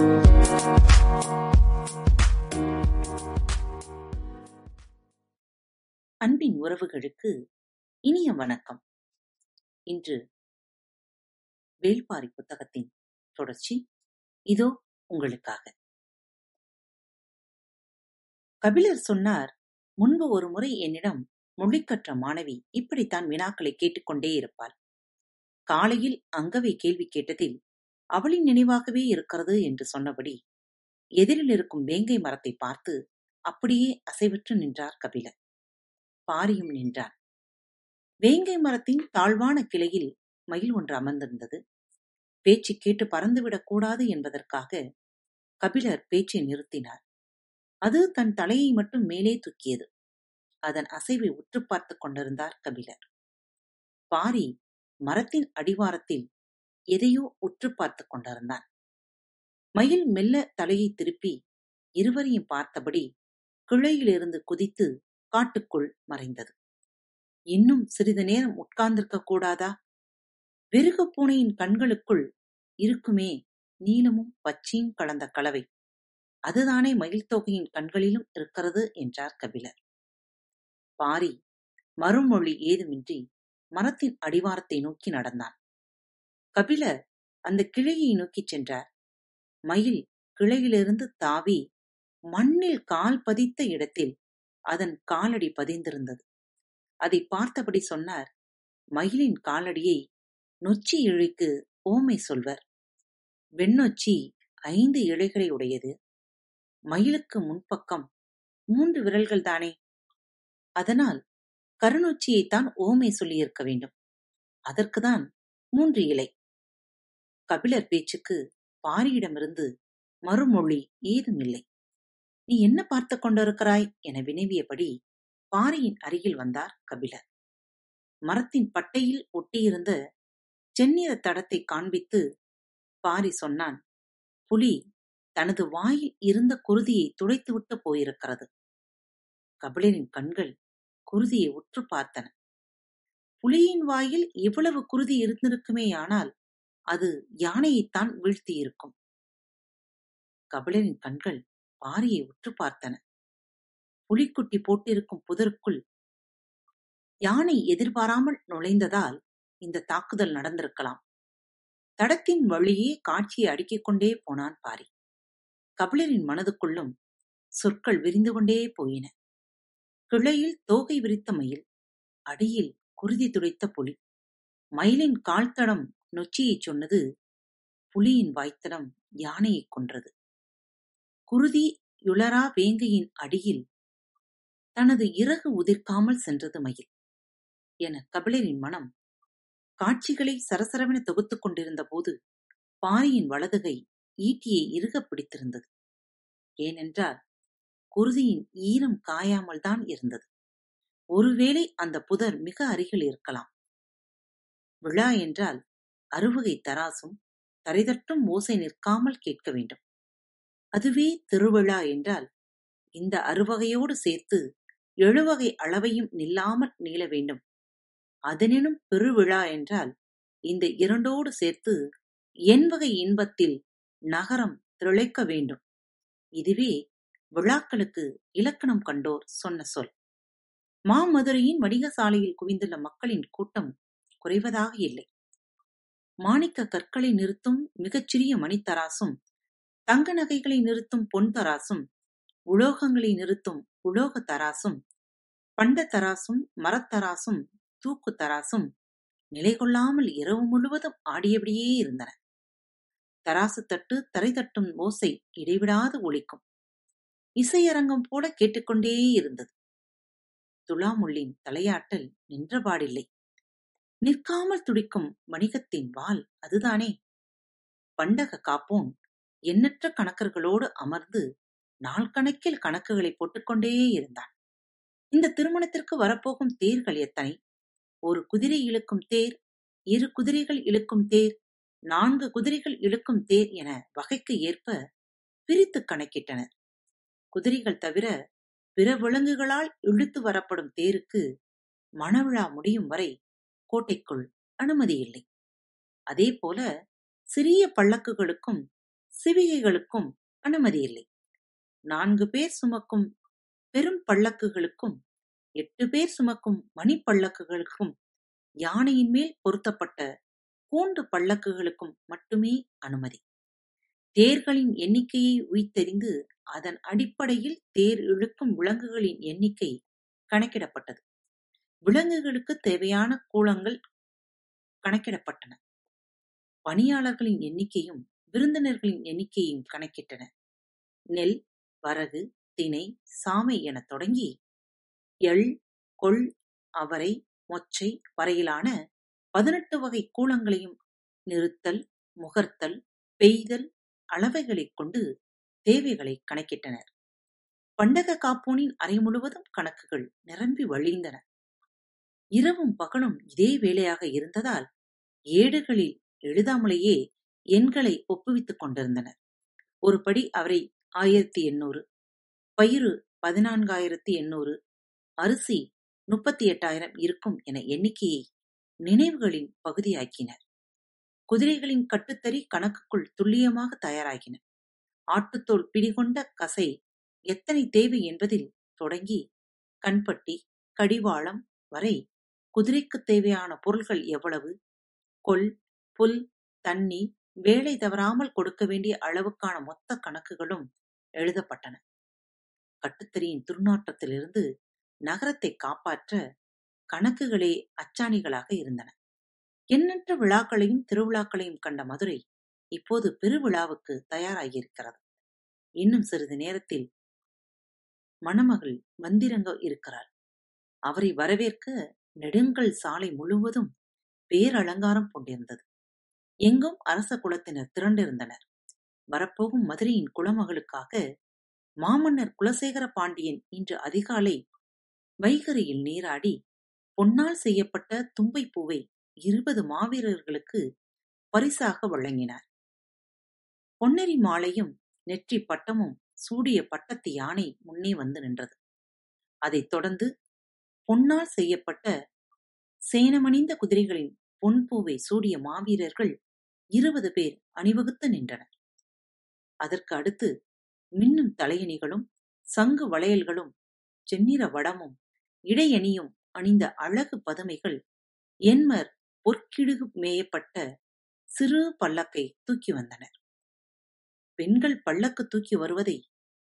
அன்பின் உறவுகளுக்கு இனிய வணக்கம். இன்று வேள்பாரி புத்தகத்தின் தொடர்ச்சி. இதோ உங்களுக்காக. கபிலர் சொன்னார் முன்பு ஒரு முறை என்னிடம் மொழிக்கற்ற மாணவி இப்படித்தான் வினாக்களை கேட்டுக்கொண்டே இருப்பாள். காலையில் அங்கவை கேள்வி கேட்டதில் அவளின் நினைவாகவே இருக்கிறது என்று சொன்னபடி எதிரில் இருக்கும் வேங்கை மரத்தை பார்த்து அப்படியே அசைவற்று நின்றார் கபிலர் பாரியும் நின்றான். வேங்கை மரத்தின் தாழ்வான கிளையில் மயில் ஒன்று அமர்ந்திருந்தது. பேச்சு கேட்டு பறந்துவிடக் கூடாது என்பதற்காக கபிலர் பேச்சை நிறுத்தினார். அது தன் தலையை மட்டும் மேலே தூக்கியது. அதன் அசைவை உற்று பார்த்துக் கொண்டிருந்தார் கபிலர். பாரி மரத்தின் அடிவாரத்தில் எதையோ உற்று பார்த்துக் கொண்டிருந்தான். மயில் மெல்ல தலையை திருப்பி இருவரையும் பார்த்தபடி கிளையிலிருந்து குதித்து காட்டுக்குள் மறைந்தது. இன்னும் சிறிது நேரம் உட்கார்ந்திருக்க கூடாதா? வெறுக பூனையின் கண்களுக்குள் இருக்குமே நீலமும் பச்சையும் கலந்த கலவை. அதுதானே மயில் தொகையின் கண்களிலும் இருக்கிறது என்றார் கபிலர். பாரி மறுமொழி ஏதுமின்றி மரத்தின் அடிவாரத்தை நோக்கி நடந்தான். கபிலர் அந்த கிளையை நோக்கிச் சென்றார். மயில் கிளையிலிருந்து தாவி மண்ணில் கால் பதித்த இடத்தில் அதன் காலடி பதிந்திருந்தது. அதை பார்த்தபடி சொன்னார் மயிலின் காலடியை நொச்சி இழைக்கு ஓமை சொல்வர். வெண்ணொச்சி ஐந்து இழைகளை உடையது. மயிலுக்கு முன்பக்கம் மூன்று விரல்கள் தானே? அதனால் கருநொச்சியைத்தான் ஓமை சொல்லியிருக்க வேண்டும். அதற்குதான் மூன்று இலை. கபிலர் பேச்சுக்கு பாரியிடமிருந்து மறுமொழி ஏதுமில்லை. நீ என்ன பார்த்து கொண்டிருக்கிறாய்? என வினவியபடி பாரியின் அருகில் வந்தார் கபிலர். மரத்தின் பட்டையில் ஒட்டியிருந்த செந்நிற தடத்தை காண்பித்து பாரி சொன்னான் புலி தனது வாயில் இருந்த குருதியை துடைத்துவிட்டு போயிருக்கிறது. கபிலரின் கண்கள் குருதியை உற்று பார்த்தன. புலியின் வாயில் இவ்வளவு குருதி இருந்திருக்குமேயானால் அது யானையைத்தான் வீழ்த்தியிருக்கும். கபிலனின் கண்கள் பாரியை உற்று பார்த்தன. புலிக்குட்டி போட்டிருக்கும் புதருக்குள் யானை எதிர்பாராமல் நுழைந்ததால் இந்த தாக்குதல் நடந்திருக்கலாம். தடத்தின் வழியே காட்சியை அடுக்கிக் கொண்டே போனான் பாரி. கபிலரின் மனதுக்குள்ளும் சொற்கள் விரிந்து கொண்டே போயின. கிளையில் தோகை விரித்த மயில் அடியில் குருதி துடைத்த புலி மயிலின் கால்தடம் நொச்சியைச் சொன்னது புலியின் வாய்த்தடம் யானையைக் கொன்றது. குருதி யுளரா வேங்கையின் அடியில் தனது இறகு உதிர்க்காமல் சென்றது மயில் என கபிலரின் மனம் காட்சிகளை சரசரவென தொகுத்துக் கொண்டிருந்த போது பாரியின் வலதுகை ஈட்டியை இறுகப் பிடித்திருந்தது. ஏனென்றால் குருதியின் ஈரம் காயாமல் தான் இருந்தது. ஒருவேளை அந்த புதர் மிக அருகில் இருக்கலாம். விழா என்றால் அறுவகை தராசும் தரைதட்டும் ஓசை நிற்காமல் கேட்க வேண்டும். அதுவே திருவிழா என்றால் இந்த அறுவகையோடு சேர்த்து எழுவகை அளவையும் நில்லாமல் நீள வேண்டும். அதனினும் பெருவிழா என்றால் இந்த இரண்டோடு சேர்த்து எண்வகை இன்பத்தில் நகரம் திளைக்க வேண்டும். இதுவே விழாக்களுக்கு இலக்கணம் கண்டோர் சொன்ன சொல். மாமதுரையின் வணிக சாலையில் குவிந்துள்ள மக்களின் கூட்டம் குறைவதாக இல்லை. மாணிக்க கற்களை நிறுத்தும் மிகச்சிறிய மணித்தராசும் தங்க நகைகளை நிறுத்தும் பொன் தராசும் உலோகங்களை நிறுத்தும் உலோக தராசும் பண்ட தராசும் மரத்தராசும் தூக்கு தராசும் நிலை கொள்ளாமல் இரவு முழுவதும் ஆடியபடியே இருந்தன. தராசு தட்டு தரை தட்டும் ஓசை இடைவிடாது ஒலிக்கும். இசையரங்கம் போல கேட்டுக்கொண்டே இருந்தது. துலாமுள்ளின் தலையாட்டல் நின்றபாடில்லை நிற்காமல் துடிக்கும் வணிகத்தின் வால் அதுதானே? பண்டக காப்போன் எண்ணற்ற கணக்கர்களோடு அமர்ந்து நாள் கணக்கில் கணக்குகளை போட்டுக்கொண்டே இருந்தான். இந்த திருமணத்திற்கு வரப்போகும் தேர்கள் எத்தனை? ஒரு குதிரை இழுக்கும் தேர் இரு குதிரைகள் இழுக்கும் தேர் நான்கு குதிரைகள் இழுக்கும் தேர் என வகைக்கு ஏற்ப பிரித்து கணக்கிட்டனர். குதிரைகள் தவிர பிற விலங்குகளால் இழுத்து வரப்படும் தேருக்கு மணவிழா முடியும் வரை கோட்டைக்குள் அனுமதி இல்லை. அதே போல சிறிய பல்லக்குகளுக்கும் சிவிகைகளுக்கும் அனுமதி இல்லை. நான்கு பேர் சுமக்கும் பெரும் பல்லக்குகளுக்கும் எட்டு பேர் சுமக்கும் மணிப்பல்லக்குகளுக்கும் யானையின் மேல் பொருத்தப்பட்ட கூண்டு பல்லக்குகளுக்கும் மட்டுமே அனுமதி. தேர்களின் எண்ணிக்கையை உய்த்தறிந்து அதன் அடிப்படையில் தேர் இழுக்கும் விலங்குகளின் எண்ணிக்கை கணக்கிடப்பட்டது. விலங்குகளுக்கு தேவையான கூலங்கள் கணக்கிடப்பட்டன. பணியாளர்களின் எண்ணிக்கையும் விருந்தினர்களின் எண்ணிக்கையும் கணக்கிட்டன. நெல் வரகு தினை சாமை எனத் தொடங்கி எள் கொள் அவரை மொச்சை வரையிலான பதினெட்டு வகை கூலங்களையும் நிறுத்தல் முகர்த்தல் பெய்தல் அளவைகளைக் கொண்டு தேவைகளை கணக்கிட்டனர். பண்டக காப்போனின் அறை முழுவதும் கணக்குகள் நிரம்பி வழிந்தன. இரவும் பகலும் இதே வேலையாக இருந்ததால் ஏடுகளில் எழுதாமலேயே எண்களை ஒப்புவித்துக் கொண்டிருந்தனர். ஒருபடி அவரை ஆயிரத்தி எண்ணூறு பயிறு பதினான்காயிரத்தி எண்ணூறு அரிசி முப்பத்தி எட்டாயிரம் இருக்கும் என எண்ணிக்கையை நினைவுகளின் பகுதியாக்கினர். குதிரைகளின் கட்டுத்தறி கணக்குக்குள் துல்லியமாக தயாராகின. ஆட்டுத்தோல் பிடிகொண்ட கசை எத்தனை தேவை என்பதில் தொடங்கி கண்பட்டி கடிவாளம் வரை குதிரைக்குத் தேவையான பொருள்கள் எவ்வளவு? கொல் புல் தண்ணி வேலை தவறாமல் கொடுக்க வேண்டிய அளவுக்கான மொத்த கணக்குகளும் எழுதப்பட்டன. கட்டுத்தறியின் துர்நாற்றத்திலிருந்து நகரத்தை காப்பாற்ற கணக்குகளே அச்சாணிகளாக இருந்தன. எண்ணற்ற விழாக்களையும் திருவிழாக்களையும் கண்ட மதுரை இப்போது பெருவிழாவுக்கு தயாராகியிருக்கிறது. இன்னும் சிறிது நேரத்தில் மணமகள் வந்திறங்க இருக்கிறாள். அவரை வரவேற்க நெடுங்கல் சாலை முழுவதும் பேரலங்காரம் கொண்டிருந்தது. எங்கும் அரச குலத்தினர் திரண்டிருந்தனர். வரப்போகும் மதுரையின் குலமகளுக்காக மாமன்னர் குலசேகர பாண்டியன் இன்று அதிகாலை வைகரையில் நீராடி பொன்னால் செய்யப்பட்ட தும்பை பூவை இருபது மாவீரர்களுக்கு பரிசாக வழங்கினார். பொன்னெறி மாலையும் நெற்றி பட்டமும் சூடிய பட்டத்து யானை முன்னே வந்து நின்றது. அதைத் தொடர்ந்து பொன்னால் செய்யப்பட்ட சேனமணிந்த குதிரைகளின் பொன்பூவை சூடிய மாவீரர்கள் இருபது பேர் அணிவகுத்து நின்றனர். அதற்கு அடுத்து மின்னும் தலையணிகளும் சங்கு வளையல்களும் செந்நிற வடமும் இடையணியும் அணிந்த அழகு பதுமைகள் என்மர் பொற்கிடுகு மேயப்பட்ட சிறு பல்லக்கை தூக்கி வந்தனர். பெண்கள் பல்லக்கு தூக்கி வருவதை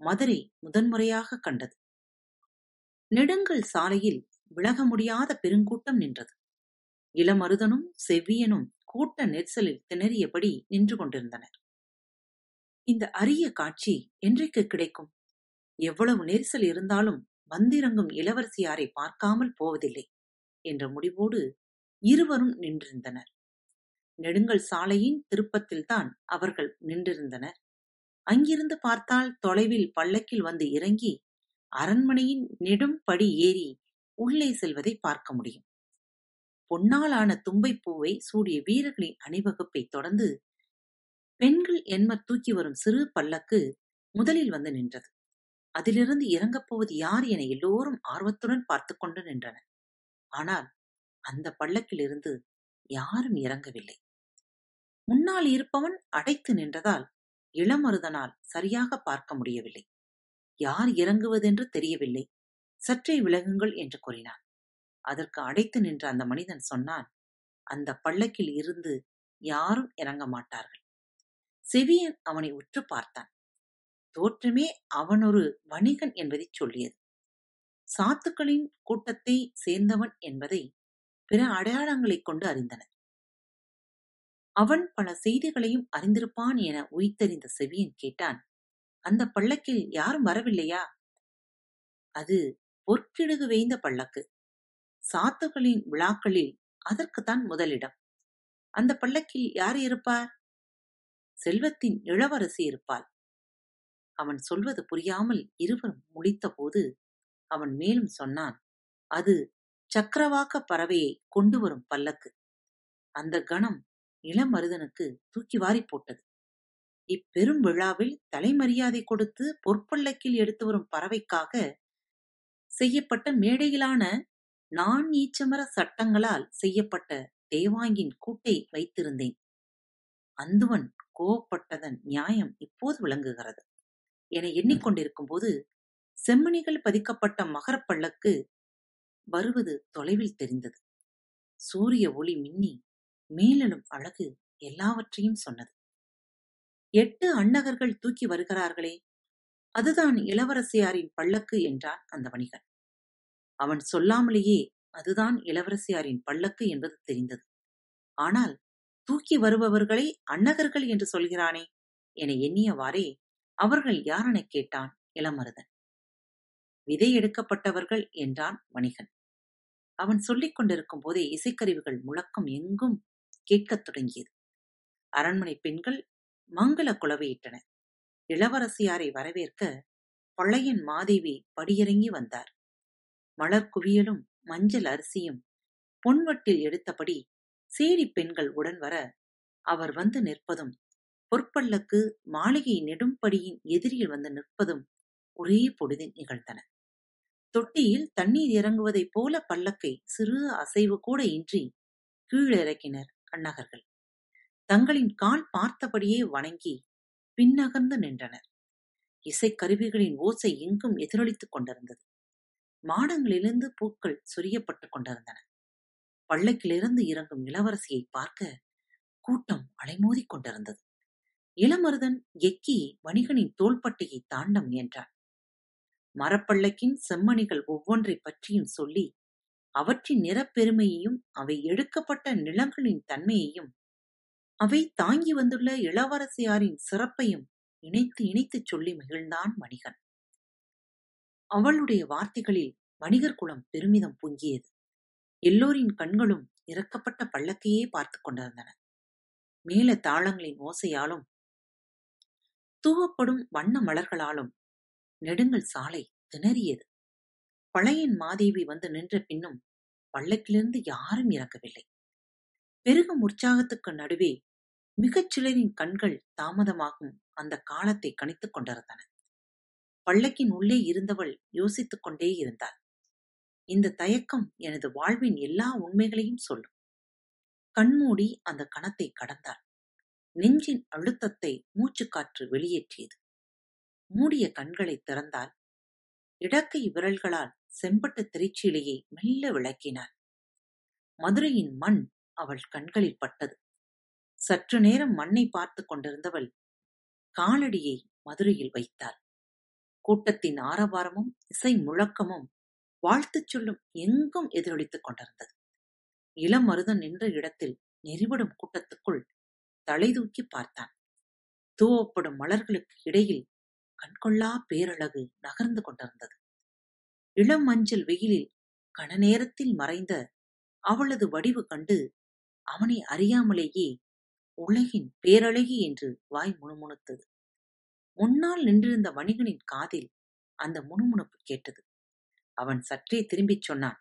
மதுரை முதன்முறையாக கண்டது. நெடுங்கல் சாலையில் விலக முடியாத பெருங்கூட்டம் நின்றது. இளமருதனும் செவ்வியனும் கூட்ட நெரிசலில் திணறியபடி நின்று கொண்டிருந்தனர். இந்த அரிய காட்சி என்றைக்கு கிடைக்கும்? எவ்வளவு நெரிசல் இருந்தாலும் வந்திறங்கும் இளவரசியாரை பார்க்காமல் போவதில்லை என்ற முடிவோடு இருவரும் நின்றிருந்தனர். நெடுங்கல் சாலையின் திருப்பத்தில்தான் அவர்கள் நின்றிருந்தனர். அங்கிருந்து பார்த்தால் தொலைவில் பல்லக்கில் வந்து இறங்கி அரண்மனையின் நெடும் படி ஏறி உள்ளே செல்வதை பார்க்க முடியும். பொன்னாலான தும்பைப் பூவை சூடிய வீரர்களின் அணிவகுப்பை தொடர்ந்து பெண்கள் என்மர் தூக்கி வரும் சிறு பல்லக்கு முதலில் வந்து நின்றது. அதிலிருந்து இறங்கப் போவது யார் என எல்லோரும் ஆர்வத்துடன் பார்த்துக் கொண்டு நின்றனர். ஆனால் அந்த பல்லக்கிலிருந்து யாரும் இறங்கவில்லை. முன்னால் இருப்பவன் அடைத்து நின்றதால் இளமருதனால் சரியாக பார்க்க முடியவில்லை. யார் இறங்குவதென்று தெரியவில்லை. சற்றே விலகுங்கள் என்று கூறினான். அதற்கு அடைத்து நின்ற அந்த மனிதன் சொன்னான் அந்த பல்லக்கில் இருந்து யாரும் இறங்க மாட்டார்கள். செவியன் அவனை உற்று பார்த்தான். தோற்றமே அவனொரு வணிகன் என்பதைச் சொல்லியது. சாத்துக்களின் கூட்டத்தை சேர்ந்தவன் என்பதை பிற அடையாளங்களைக் கொண்டு அறிந்தனர். அவன் பல செய்திகளையும் அறிந்திருப்பான் என உய்த்தறிந்த செவியன் கேட்டான் அந்த பல்லக்கில் யாரும் வரவில்லையா? அது பொற்கிடுகு வேய்ந்த பல்லக்கு. சாத்துகளின் விழாக்களில் அதற்குத்தான் முதலிடம். அந்த பல்லக்கில் யார் இருப்பார்? செல்வத்தின் இளவரசி இருப்பாள். அவன் சொல்வது புரியாமல் இருவரும் முடித்தபோது அவன் மேலும் சொன்னான் அது சக்கரவாக்க பறவையை கொண்டு வரும் பல்லக்கு. அந்த கணம் இளமருதனுக்கு தூக்கி வாரி போட்டது. இப்பெரும் விழாவில் தலைமரியாதை கொடுத்து பொற்பல்லக்கில் எடுத்து வரும் பறவைக்காக செய்யப்பட்ட மேடையிலான நான் ஈச்சமர சட்டங்களால் செய்யப்பட்ட தேவாங்கின் கூட்டை வைத்திருந்தேன். அந்துவன் கோவப்பட்டதன் நியாயம் இப்போது விளங்குகிறது. என எண்ணிக்கொண்டிருக்கும் போது செம்மணிகள் பதிக்கப்பட்ட மகரப்பள்ளக்கு வருவது தொலைவில் தெரிந்தது. சூரிய ஒளி மின்னி மேலெழும் அழகு எல்லாவற்றையும் சொன்னது. எட்டு அன்னகர்கள் தூக்கி வருகிறார்களே. அதுதான் இளவரசியாரின் பல்லக்கு என்றான் அந்த வணிகன். அவன் சொல்லாமலேயே அதுதான் இளவரசியாரின் பல்லக்கு என்பது தெரிந்தது. ஆனால் தூக்கி வருபவர்களை அன்னகர்கள் என்று சொல்கிறானே என எண்ணியவாறே அவர்கள் யாரெனக் கேட்டான் இளமருதன். விதை எடுக்கப்பட்டவர்கள் என்றான் வணிகன். அவன் சொல்லிக் கொண்டிருக்கும் போதே இசைக்கருவிகள் முழக்கம் எங்கும் கேட்கத் தொடங்கியது. அரண்மனை பெண்கள் மங்கள குலவையிட்டன. இளவரசியாரை வரவேற்க பழையன் மாதேவி படியிறங்கி வந்தார். மலர் குவியலும் மஞ்சள் அரிசியும் பொன்வட்டில் எடுத்தபடி சேடி பெண்கள் உடன் வர அவர் வந்து நிற்பதும் பொற்பல்லக்கு மாளிகை நெடும்படியின் எதிரில் வந்து நிற்பதும் ஒரே பொழுதில் நிகழ்ந்தன. தொட்டியில் தண்ணீர் இறங்குவதைப் போல பல்லக்கை சிறு அசைவு கூட இன்றி கீழிறக்கினர் அன்னகர்கள் தங்களின் கால் பார்த்தபடியே வணங்கி பின்னகர்ந்து நின்றனர். இசைக்கருவிகளின் ஓசை எங்கும் எதிரொலித்துக் கொண்டிருந்தது. மாடங்களிலிருந்து பூக்கள் சொரியப்பட்டுக் கொண்டிருந்தன. பல்லக்கிலிருந்து இறங்கும் இளவரசியை பார்க்க கூட்டம் அலைமோதிக் கொண்டிருந்தது. இளமருதன் எக்கி வணிகனின் தோள்பட்டையை தாண்ட முயன்றான். மரப்பல்லக்கின் செம்மணிகள் ஒவ்வொன்றைப் பற்றியும் சொல்லி அவற்றின் நிறப்பெருமையையும் அவை எடுக்கப்பட்ட நிலங்களின் தன்மையையும் அவை தாங்கி வந்துள்ள இளவரசியாரின் சிறப்பையும் இணைத்து இணைத்துச் சொல்லி மகிழ்ந்தான் வணிகன் அவளுடைய வார்த்தைகளில் வணிகர் குலம் பெருமிதம் பொங்கியது. எல்லோரின் கண்களும் இறக்கப்பட்ட பள்ளக்கையே பார்த்து கொண்டிருந்தன. மேல தாளங்களின் ஓசையாலும் தூவப்படும் வண்ண மலர்களாலும் நெடுங்கல் சாலை திணறியது. பழையன் மாதேவி வந்து நின்ற பின்னும் பள்ளக்கிலிருந்து யாரும் இறக்கவில்லை. பெருகும் உற்சாகத்துக்கு நடுவே மிகச் சிலரின் கண்கள் தாமதமாகும் அந்த காலத்தை கணித்துக் கொண்டிருந்தன. பல்லக்கின் உள்ளே இருந்தவள் யோசித்துக் கொண்டே இருந்தாள். இந்த தயக்கம் எனது வாழ்வின் எல்லா உண்மைகளையும் சொல்லும். கண்மூடி அந்த கணத்தை கடந்தாள். நெஞ்சின் அழுத்தத்தை மூச்சுக்காற்று வெளியேற்றியது. மூடிய கண்களை திறந்தால் இடக்கை விரல்களால் செம்பட்டுத் திரைச்சீலையை மெல்ல விளக்கினாள். மதுரையின் மண் அவள் கண்களில் பட்டது. சற்று நேரம் மண்ணை பார்த்து கொண்டிருந்தவள் காலடியை மதுரையில் வைத்தாள். கூட்டத்தின் ஆரவாரமும் இசை முழக்கமும் வாழ்த்துச் சொல்லும் எங்கும் எதிரொலித்துக் கொண்டிருந்தது. இளமருதன் நின்ற இடத்தில் நெறிவிடும் கூட்டத்துக்குள் தலை தூக்கி பார்த்தான். தூவப்படும் மலர்களுக்கு இடையில் கண்கொள்ளா பேரழகு நகர்ந்து கொண்டிருந்தது. இளம் மஞ்சள் வெயிலில் கன நேரத்தில் மறைந்த அவளது வடிவு கண்டு அவனை அறியாமலேயே உலகின் பேரழகி என்று வாய் முணுமுணுத்தது. முன்னால் நின்றிருந்த வணிகனின் காதில் அந்த முணுமுணுப்பு கேட்டது. அவன் சற்றே திரும்பிச் சொன்னான்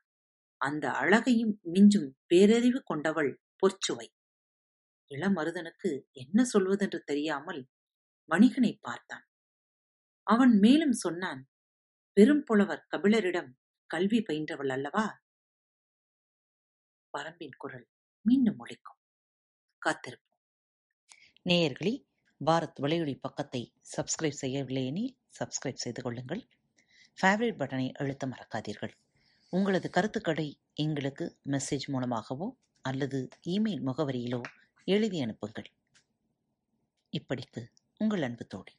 அந்த அழகையும் மிஞ்சும் பேரறிவு கொண்டவள் பொற்சுவை. இளமருதனுக்கு என்ன சொல்வதென்று தெரியாமல் வணிகனை பார்த்தான். அவன் மேலும் சொன்னான் பெரும்புலவர் கபிலரிடம் கல்வி பயின்றவள் அல்லவா? பரம்பின் குரல் மீண்டும் ஒழிக்கும் காத்திருப்போம். நேயர்களே பாரத் விளையொலி பக்கத்தை சப்ஸ்கிரைப் செய்யவில்லை எனில் சப்ஸ்கிரைப் செய்து கொள்ளுங்கள். ஃபேவரட் பட்டனை அழுத்த மறக்காதீர்கள். உங்களது கருத்துக்களை எங்களுக்கு மெசேஜ் மூலமாகவோ அல்லது இமெயில் முகவரியிலோ எழுதி அனுப்புங்கள். இப்படிக்கு உங்கள் அன்பு தோழி.